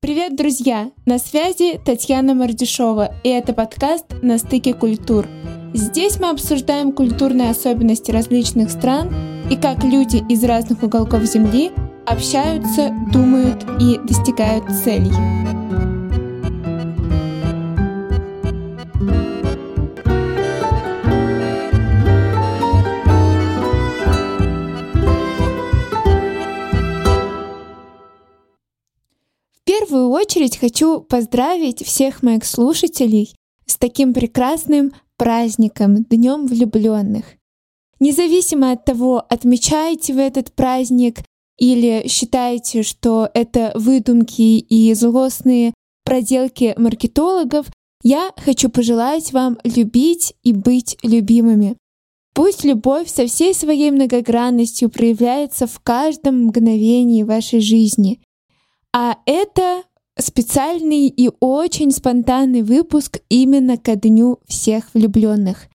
Привет, друзья! На связи Татьяна Мардишова, и это подкаст «На стыке культур». Здесь мы обсуждаем культурные особенности различных стран и как люди из разных уголков Земли общаются, думают и достигают целей. Первую очередь хочу поздравить всех моих слушателей с таким прекрасным праздником, Днем влюбленных. Независимо от того, отмечаете вы этот праздник или считаете, что это выдумки и злостные проделки маркетологов, я хочу пожелать вам любить и быть любимыми. Пусть любовь со всей своей многогранностью проявляется в каждом мгновении вашей жизни. А это специальный и очень спонтанный выпуск именно ко Дню всех влюбленных.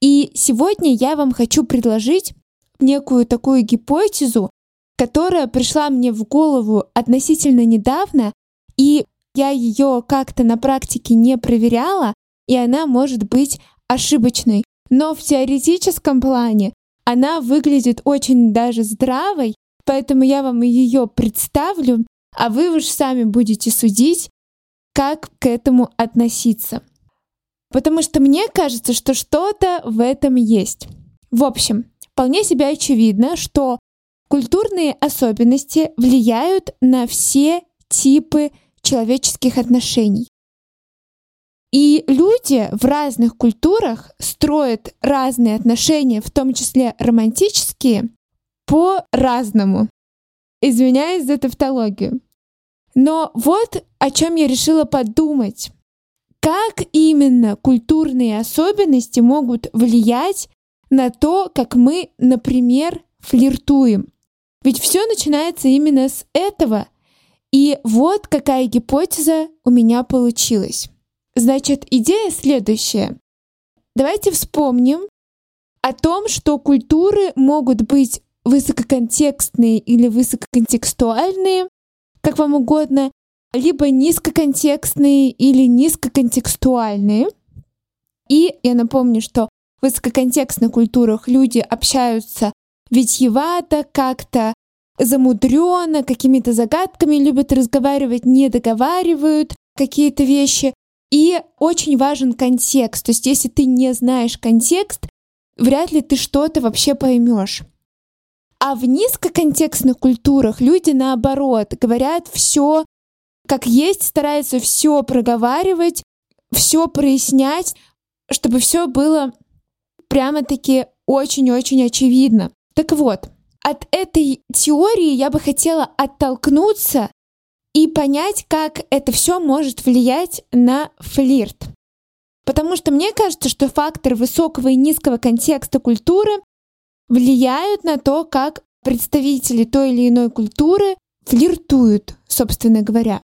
И сегодня я вам хочу предложить некую такую гипотезу, которая пришла мне в голову относительно недавно, и я ее как-то на практике не проверяла, и она может быть ошибочной. Но в теоретическом плане она выглядит очень даже здравой, поэтому я вам ее представлю а вы уж сами будете судить, как к этому относиться. Потому что мне кажется, что что-то в этом есть. В общем, вполне себе очевидно, что культурные особенности влияют на все типы человеческих отношений. И люди в разных культурах строят разные отношения, в том числе романтические, по-разному. Извиняюсь за тавтологию. Но вот о чем я решила подумать. Как именно культурные особенности могут влиять на то, как мы, например, флиртуем? Ведь все начинается именно с этого. И вот какая гипотеза у меня получилась. Значит, идея следующая. Давайте вспомним о том, что культуры могут быть высококонтекстные или высококонтекстуальные, как вам угодно, либо низкоконтекстные или низкоконтекстуальные. И я напомню, что в высококонтекстных культурах люди общаются витьевато, как-то замудренно, какими-то загадками любят разговаривать, не договаривают какие-то вещи. И очень важен контекст. То есть если ты не знаешь контекст, вряд ли ты что-то вообще поймешь. А в низкоконтекстных культурах люди наоборот говорят все как есть, стараются все проговаривать, все прояснять, чтобы все было прямо-таки очень-очень очевидно. Так вот, от этой теории я бы хотела оттолкнуться и понять, как это все может влиять на флирт. Потому что мне кажется, что фактор высокого и низкого контекста культуры влияют на то, как представители той или иной культуры флиртуют, собственно говоря.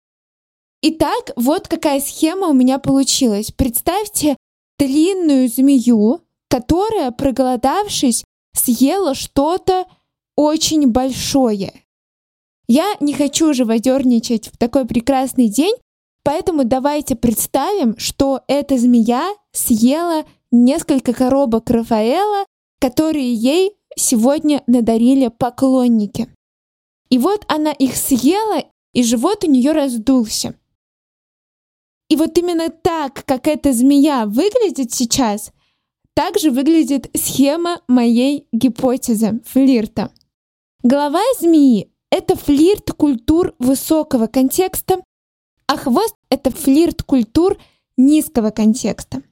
Итак, вот какая схема у меня получилась. Представьте длинную змею, которая, проголодавшись, съела что-то очень большое. Я не хочу живодерничать в такой прекрасный день, поэтому давайте представим, что эта змея съела несколько коробок Рафаэла которые ей сегодня надарили поклонники. И вот она их съела, и живот у нее раздулся. И вот именно так, как эта змея выглядит сейчас, так же выглядит схема моей гипотезы флирта. Голова змеи — это флирт культур высокого контекста, а хвост — это флирт культур низкого контекста.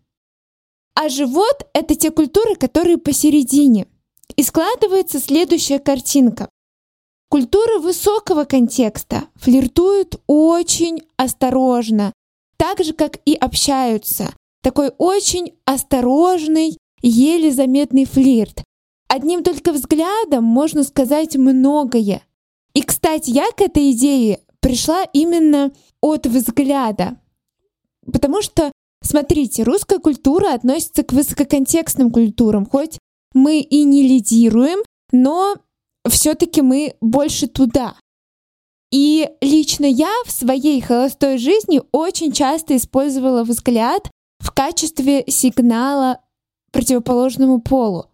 А живот — это те культуры, которые посередине. И складывается следующая картинка. Культуры высокого контекста флиртуют очень осторожно, так же, как и общаются. Такой очень осторожный, еле заметный флирт. Одним только взглядом можно сказать многое. И, кстати, я к этой идее пришла именно от взгляда. Потому что Смотрите, русская культура относится к высококонтекстным культурам, хоть мы и не лидируем, но все-таки мы больше туда. И лично я в своей холостой жизни очень часто использовала взгляд в качестве сигнала противоположному полу.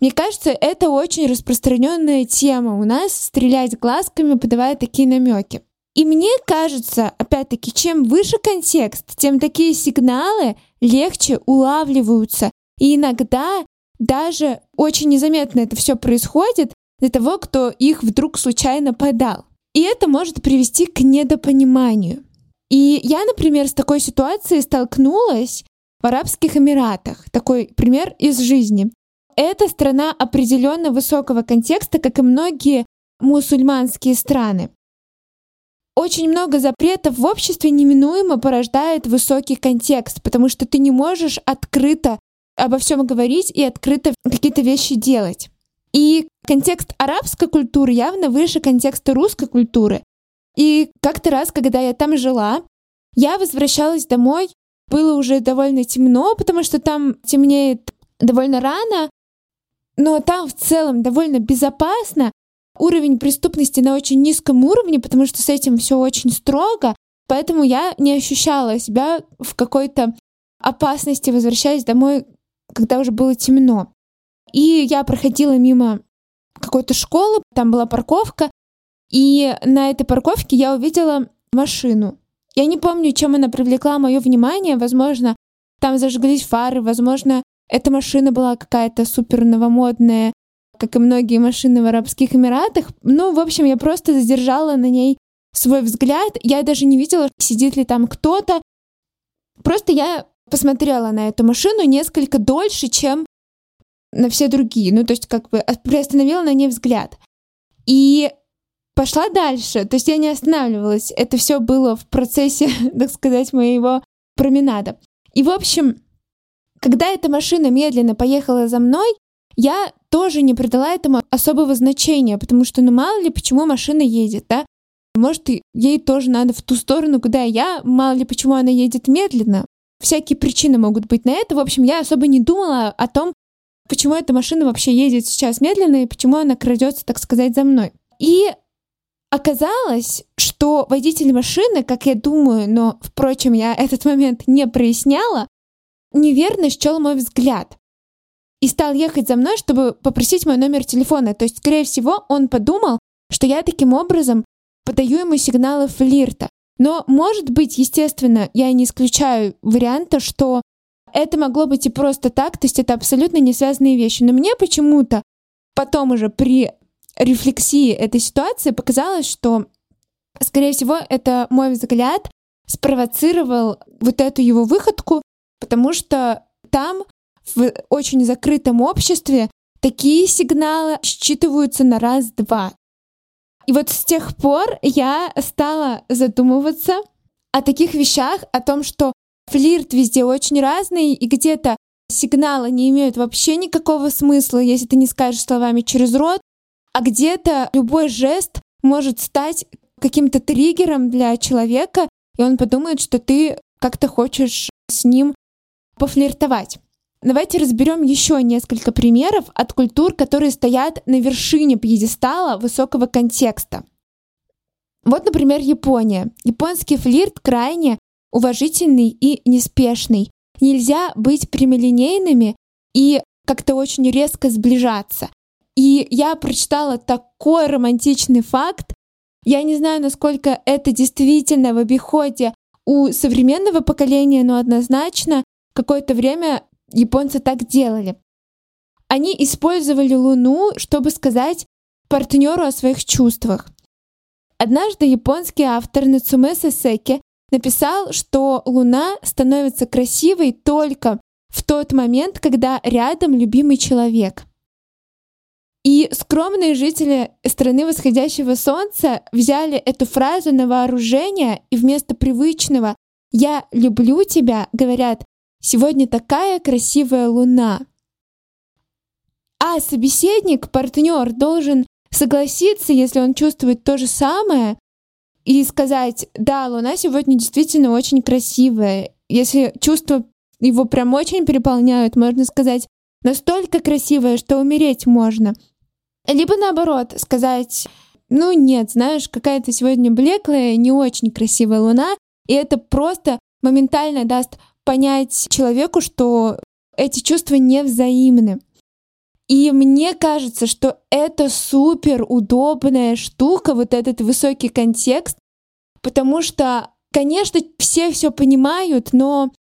Мне кажется, это очень распространенная тема у нас стрелять глазками, подавая такие намеки. И мне кажется, опять-таки, чем выше контекст, тем такие сигналы легче улавливаются. И иногда даже очень незаметно это все происходит для того, кто их вдруг случайно подал. И это может привести к недопониманию. И я, например, с такой ситуацией столкнулась в Арабских Эмиратах. Такой пример из жизни. Это страна определенно высокого контекста, как и многие мусульманские страны. Очень много запретов в обществе неминуемо порождает высокий контекст, потому что ты не можешь открыто обо всем говорить и открыто какие-то вещи делать. И контекст арабской культуры явно выше контекста русской культуры. И как-то раз, когда я там жила, я возвращалась домой, было уже довольно темно, потому что там темнеет довольно рано, но там в целом довольно безопасно. Уровень преступности на очень низком уровне, потому что с этим все очень строго, поэтому я не ощущала себя в какой-то опасности, возвращаясь домой, когда уже было темно. И я проходила мимо какой-то школы, там была парковка, и на этой парковке я увидела машину. Я не помню, чем она привлекла мое внимание. Возможно, там зажглись фары, возможно, эта машина была какая-то супер новомодная, как и многие машины в Арабских Эмиратах. Ну, в общем, я просто задержала на ней свой взгляд. Я даже не видела, сидит ли там кто-то. Просто я посмотрела на эту машину несколько дольше, чем на все другие. Ну, то есть как бы приостановила на ней взгляд. И пошла дальше. То есть я не останавливалась. Это все было в процессе, так сказать, моего променада. И, в общем, когда эта машина медленно поехала за мной, я тоже не придала этому особого значения, потому что, ну, мало ли, почему машина едет, да? Может, ей тоже надо в ту сторону, куда я, мало ли, почему она едет медленно. Всякие причины могут быть на это. В общем, я особо не думала о том, почему эта машина вообще едет сейчас медленно и почему она крадется, так сказать, за мной. И оказалось, что водитель машины, как я думаю, но, впрочем, я этот момент не проясняла, неверно счел мой взгляд и стал ехать за мной, чтобы попросить мой номер телефона. То есть, скорее всего, он подумал, что я таким образом подаю ему сигналы флирта. Но, может быть, естественно, я не исключаю варианта, что это могло быть и просто так, то есть это абсолютно не связанные вещи. Но мне почему-то потом уже при рефлексии этой ситуации показалось, что, скорее всего, это мой взгляд спровоцировал вот эту его выходку, потому что там, в очень закрытом обществе, такие сигналы считываются на раз-два. И вот с тех пор я стала задумываться о таких вещах, о том, что флирт везде очень разный, и где-то сигналы не имеют вообще никакого смысла, если ты не скажешь словами через рот, а где-то любой жест может стать каким-то триггером для человека, и он подумает, что ты как-то хочешь с ним пофлиртовать. Давайте разберем еще несколько примеров от культур, которые стоят на вершине пьедестала высокого контекста. Вот, например, Япония. Японский флирт крайне уважительный и неспешный. Нельзя быть прямолинейными и как-то очень резко сближаться. И я прочитала такой романтичный факт. Я не знаю, насколько это действительно в обиходе у современного поколения, но однозначно какое-то время японцы так делали. Они использовали Луну, чтобы сказать партнеру о своих чувствах. Однажды японский автор Нацуме Сесеки написал, что Луна становится красивой только в тот момент, когда рядом любимый человек. И скромные жители страны восходящего солнца взяли эту фразу на вооружение и вместо привычного «я люблю тебя» говорят Сегодня такая красивая луна. А собеседник, партнер должен согласиться, если он чувствует то же самое, и сказать, да, луна сегодня действительно очень красивая. Если чувства его прям очень переполняют, можно сказать, настолько красивая, что умереть можно. Либо наоборот, сказать, ну нет, знаешь, какая-то сегодня блеклая, не очень красивая луна, и это просто моментально даст понять человеку, что эти чувства не взаимны. И мне кажется, что это супер удобная штука, вот этот высокий контекст, потому что, конечно, все все понимают, но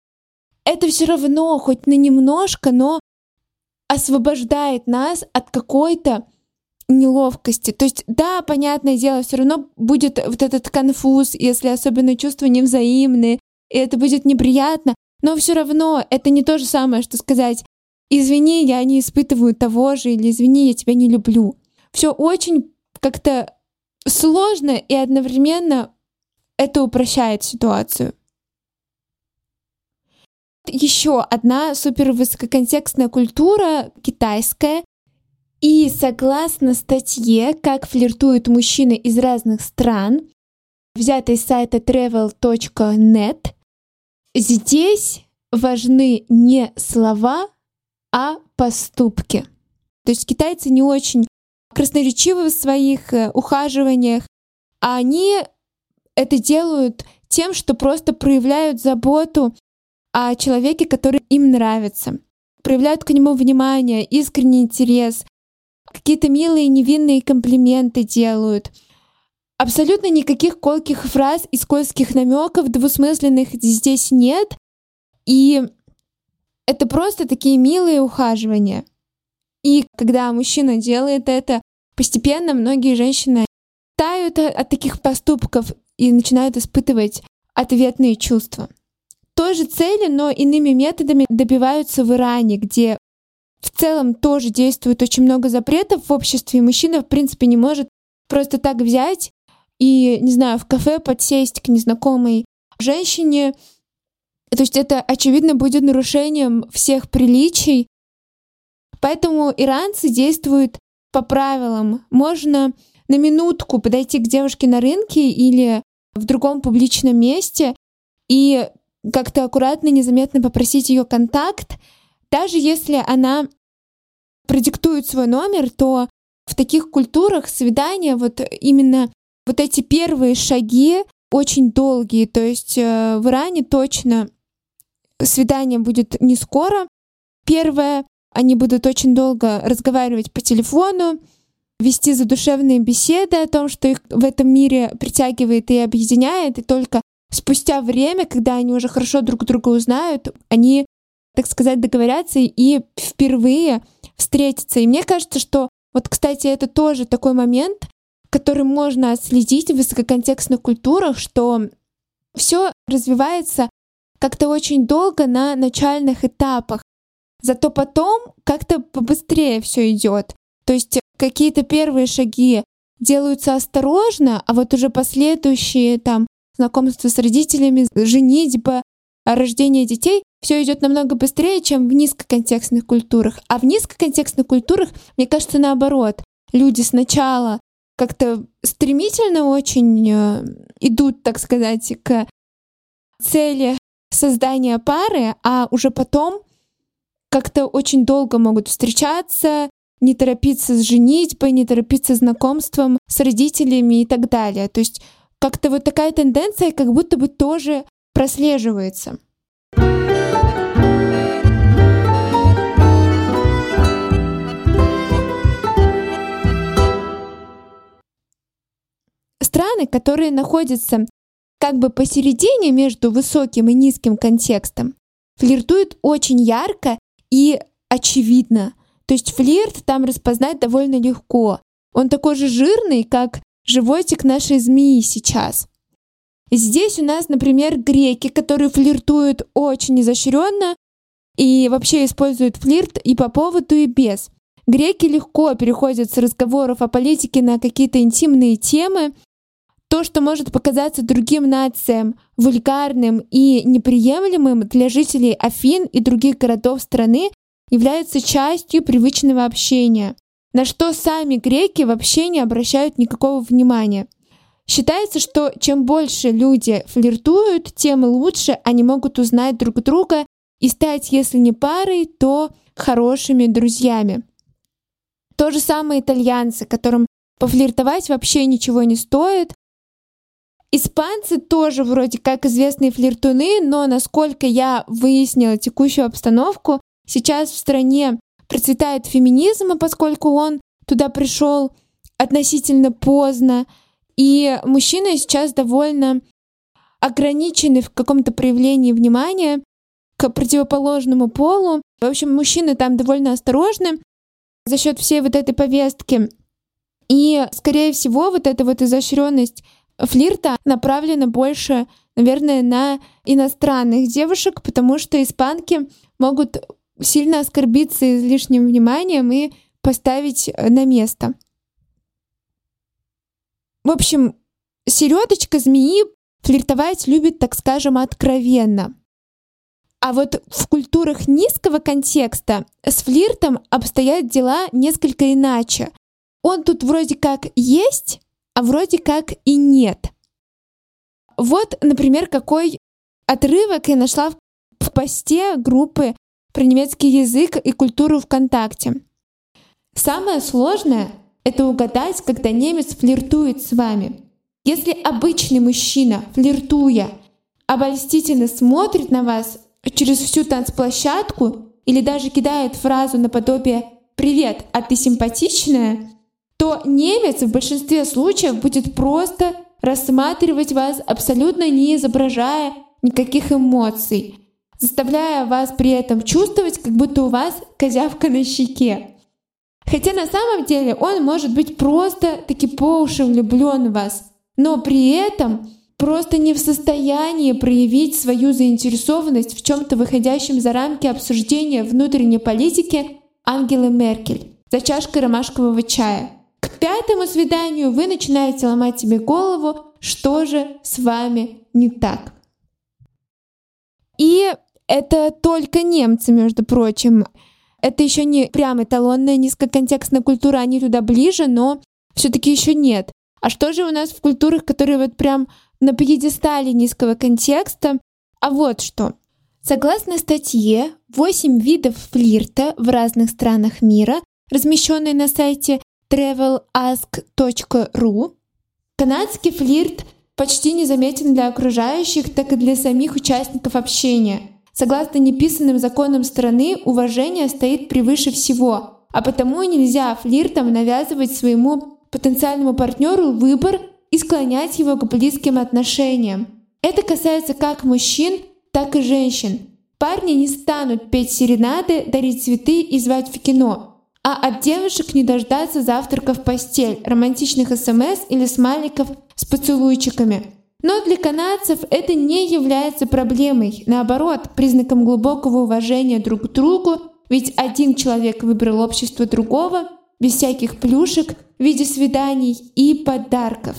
это все равно, хоть на немножко, но освобождает нас от какой-то неловкости. То есть, да, понятное дело, все равно будет вот этот конфуз, если особенно чувства невзаимные, и это будет неприятно, но все равно это не то же самое, что сказать извини, я не испытываю того же, или извини, я тебя не люблю. Все очень как-то сложно и одновременно это упрощает ситуацию. Еще одна супер высококонтекстная культура китайская. И согласно статье «Как флиртуют мужчины из разных стран», взятой с сайта travel.net, здесь важны не слова, а поступки. То есть китайцы не очень красноречивы в своих э, ухаживаниях, а они это делают тем, что просто проявляют заботу о человеке, который им нравится, проявляют к нему внимание, искренний интерес, какие-то милые невинные комплименты делают. Абсолютно никаких колких фраз и скользких намеков двусмысленных здесь нет. И это просто такие милые ухаживания. И когда мужчина делает это, постепенно многие женщины тают от таких поступков и начинают испытывать ответные чувства. Той же цели, но иными методами добиваются в Иране, где в целом тоже действует очень много запретов в обществе, и мужчина, в принципе, не может просто так взять и, не знаю, в кафе подсесть к незнакомой женщине, то есть это, очевидно, будет нарушением всех приличий. Поэтому иранцы действуют по правилам. Можно на минутку подойти к девушке на рынке или в другом публичном месте и как-то аккуратно, незаметно попросить ее контакт. Даже если она продиктует свой номер, то в таких культурах свидания, вот именно вот эти первые шаги очень долгие. То есть э, в Иране точно свидание будет не скоро. Первое, они будут очень долго разговаривать по телефону, вести задушевные беседы о том, что их в этом мире притягивает и объединяет, и только спустя время, когда они уже хорошо друг друга узнают, они, так сказать, договорятся и впервые встретятся. И мне кажется, что вот, кстати, это тоже такой момент, который можно отследить в высококонтекстных культурах, что все развивается как-то очень долго на начальных этапах. Зато потом как-то побыстрее все идет. То есть какие-то первые шаги делаются осторожно, а вот уже последующие там знакомство с родителями, женитьба, рождение детей, все идет намного быстрее, чем в низкоконтекстных культурах. А в низкоконтекстных культурах, мне кажется, наоборот. Люди сначала как-то стремительно очень э, идут, так сказать, к цели создания пары, а уже потом как-то очень долго могут встречаться, не торопиться с женитьбой, не торопиться с знакомством с родителями и так далее. То есть как-то вот такая тенденция как будто бы тоже прослеживается. Страны, которые находятся как бы посередине между высоким и низким контекстом, флиртует очень ярко и очевидно. То есть флирт там распознать довольно легко. Он такой же жирный, как животик нашей змеи сейчас. Здесь у нас, например, греки, которые флиртуют очень изощренно и вообще используют флирт и по поводу, и без. Греки легко переходят с разговоров о политике на какие-то интимные темы, то, что может показаться другим нациям вульгарным и неприемлемым для жителей Афин и других городов страны, является частью привычного общения, на что сами греки вообще не обращают никакого внимания. Считается, что чем больше люди флиртуют, тем лучше они могут узнать друг друга и стать, если не парой, то хорошими друзьями. То же самое итальянцы, которым пофлиртовать вообще ничего не стоит. Испанцы тоже вроде как известные флиртуны, но насколько я выяснила текущую обстановку, сейчас в стране процветает феминизм, поскольку он туда пришел относительно поздно, и мужчины сейчас довольно ограничены в каком-то проявлении внимания к противоположному полу. В общем, мужчины там довольно осторожны за счет всей вот этой повестки. И, скорее всего, вот эта вот изощренность флирта направлена больше, наверное, на иностранных девушек, потому что испанки могут сильно оскорбиться излишним вниманием и поставить на место. В общем, середочка змеи флиртовать любит, так скажем, откровенно. А вот в культурах низкого контекста с флиртом обстоят дела несколько иначе. Он тут вроде как есть, а вроде как и нет. Вот, например, какой отрывок я нашла в посте группы про немецкий язык и культуру ВКонтакте. Самое сложное — это угадать, когда немец флиртует с вами. Если обычный мужчина, флиртуя, обольстительно смотрит на вас через всю танцплощадку или даже кидает фразу наподобие «Привет, а ты симпатичная», то немец в большинстве случаев будет просто рассматривать вас, абсолютно не изображая никаких эмоций, заставляя вас при этом чувствовать, как будто у вас козявка на щеке. Хотя на самом деле он может быть просто таки по уши влюблен в вас, но при этом просто не в состоянии проявить свою заинтересованность в чем-то выходящем за рамки обсуждения внутренней политики Ангелы Меркель за чашкой ромашкового чая. Пятому свиданию вы начинаете ломать себе голову, что же с вами не так. И это только немцы, между прочим. Это еще не прям эталонная низкоконтекстная культура, они туда ближе, но все-таки еще нет. А что же у нас в культурах, которые вот прям на пьедестале низкого контекста? А вот что. Согласно статье «8 видов флирта в разных странах мира», размещенной на сайте travelask.ru, канадский флирт почти незаметен для окружающих, так и для самих участников общения. Согласно неписанным законам страны, уважение стоит превыше всего, а потому нельзя флиртом навязывать своему потенциальному партнеру выбор и склонять его к близким отношениям. Это касается как мужчин, так и женщин. Парни не станут петь серенады, дарить цветы и звать в кино, а от девушек не дождаться завтрака в постель, романтичных смс или смайликов с поцелуйчиками. Но для канадцев это не является проблемой, наоборот, признаком глубокого уважения друг к другу, ведь один человек выбрал общество другого, без всяких плюшек в виде свиданий и подарков.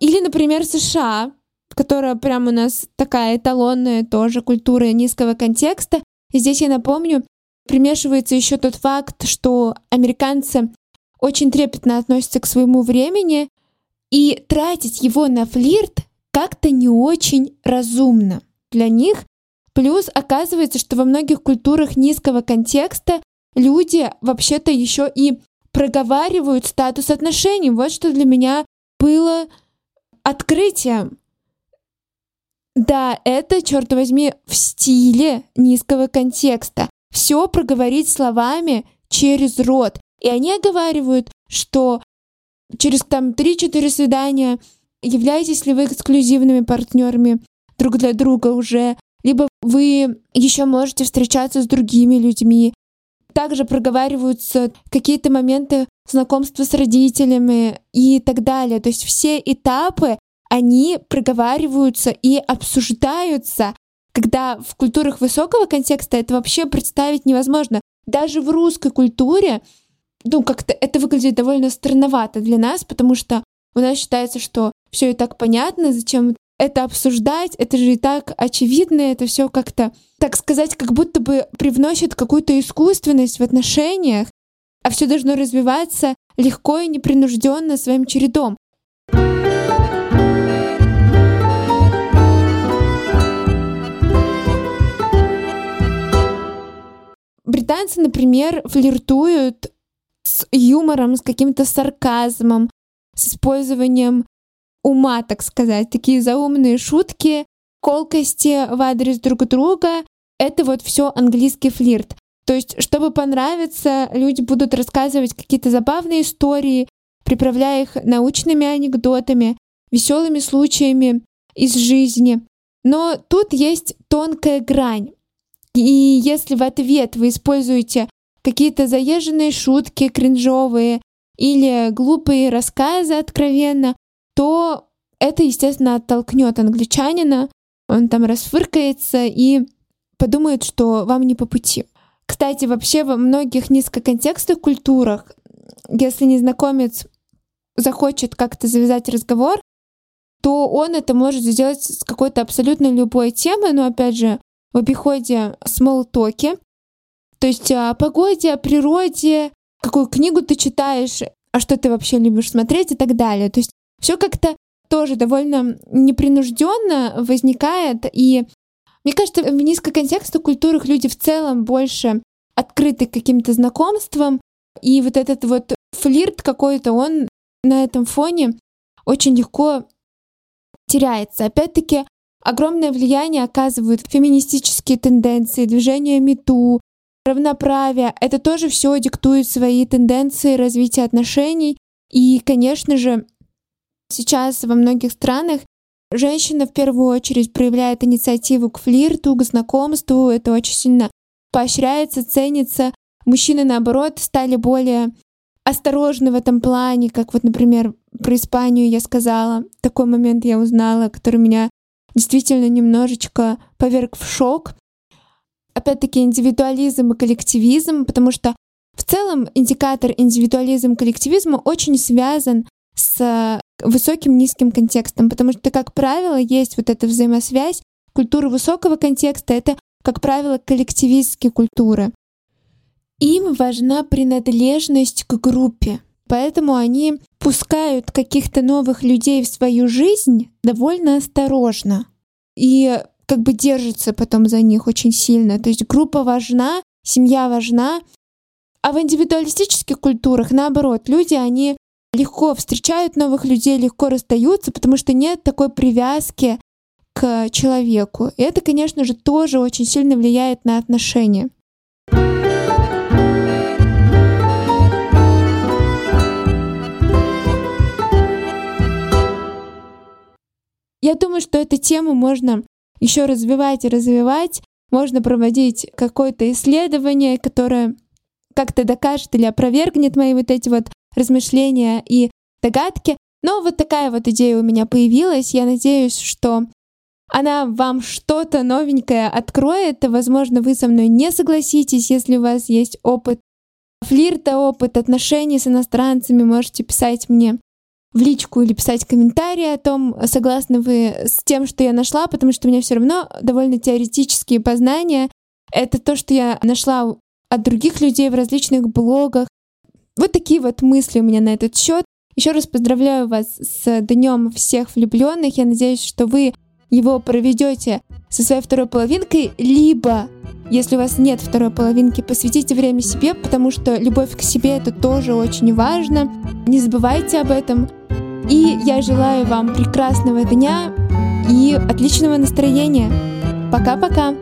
Или, например, США, которая прям у нас такая эталонная тоже культура низкого контекста. Здесь я напомню, примешивается еще тот факт, что американцы очень трепетно относятся к своему времени, и тратить его на флирт как-то не очень разумно для них. Плюс оказывается, что во многих культурах низкого контекста люди вообще-то еще и проговаривают статус отношений. Вот что для меня было открытием. Да, это, черт возьми, в стиле низкого контекста все проговорить словами через рот. И они оговаривают, что через там 3-4 свидания являетесь ли вы эксклюзивными партнерами друг для друга уже, либо вы еще можете встречаться с другими людьми. Также проговариваются какие-то моменты знакомства с родителями и так далее. То есть все этапы, они проговариваются и обсуждаются когда в культурах высокого контекста это вообще представить невозможно. Даже в русской культуре, ну, как-то это выглядит довольно странновато для нас, потому что у нас считается, что все и так понятно, зачем это обсуждать, это же и так очевидно, это все как-то, так сказать, как будто бы привносит какую-то искусственность в отношениях, а все должно развиваться легко и непринужденно своим чередом. Британцы, например, флиртуют с юмором, с каким-то сарказмом, с использованием ума, так сказать, такие заумные шутки, колкости в адрес друг друга. Это вот все английский флирт. То есть, чтобы понравиться, люди будут рассказывать какие-то забавные истории, приправляя их научными анекдотами, веселыми случаями из жизни. Но тут есть тонкая грань. И если в ответ вы используете какие-то заезженные шутки, кринжовые или глупые рассказы откровенно, то это, естественно, оттолкнет англичанина, он там расфыркается и подумает, что вам не по пути. Кстати, вообще во многих низкоконтекстных культурах, если незнакомец захочет как-то завязать разговор, то он это может сделать с какой-то абсолютно любой темы, но опять же в обиходе смолтоки, то есть о погоде, о природе, какую книгу ты читаешь, а что ты вообще любишь смотреть и так далее. То есть все как-то тоже довольно непринужденно возникает. И мне кажется, в низкоконтекстных культурах люди в целом больше открыты к каким-то знакомствам. И вот этот вот флирт какой-то, он на этом фоне очень легко теряется. Опять-таки, огромное влияние оказывают феминистические тенденции, движение МИТУ, равноправие. Это тоже все диктует свои тенденции развития отношений. И, конечно же, сейчас во многих странах женщина в первую очередь проявляет инициативу к флирту, к знакомству. Это очень сильно поощряется, ценится. Мужчины, наоборот, стали более осторожны в этом плане, как вот, например, про Испанию я сказала. Такой момент я узнала, который меня действительно немножечко поверг в шок. Опять-таки индивидуализм и коллективизм, потому что в целом индикатор индивидуализм-коллективизма очень связан с высоким низким контекстом, потому что, как правило, есть вот эта взаимосвязь. Культура высокого контекста — это, как правило, коллективистские культуры. Им важна принадлежность к группе, поэтому они пускают каких-то новых людей в свою жизнь довольно осторожно и как бы держатся потом за них очень сильно. То есть группа важна, семья важна, а в индивидуалистических культурах, наоборот, люди, они легко встречают новых людей, легко расстаются, потому что нет такой привязки к человеку. И это, конечно же, тоже очень сильно влияет на отношения. Я думаю, что эту тему можно еще развивать и развивать. Можно проводить какое-то исследование, которое как-то докажет или опровергнет мои вот эти вот размышления и догадки. Но вот такая вот идея у меня появилась. Я надеюсь, что она вам что-то новенькое откроет. Возможно, вы со мной не согласитесь, если у вас есть опыт флирта, опыт отношений с иностранцами, можете писать мне в личку или писать комментарии о том, согласны вы с тем, что я нашла, потому что у меня все равно довольно теоретические познания. Это то, что я нашла от других людей в различных блогах. Вот такие вот мысли у меня на этот счет. Еще раз поздравляю вас с Днем всех влюбленных. Я надеюсь, что вы его проведете со своей второй половинкой, либо, если у вас нет второй половинки, посвятите время себе, потому что любовь к себе это тоже очень важно. Не забывайте об этом. И я желаю вам прекрасного дня и отличного настроения. Пока-пока!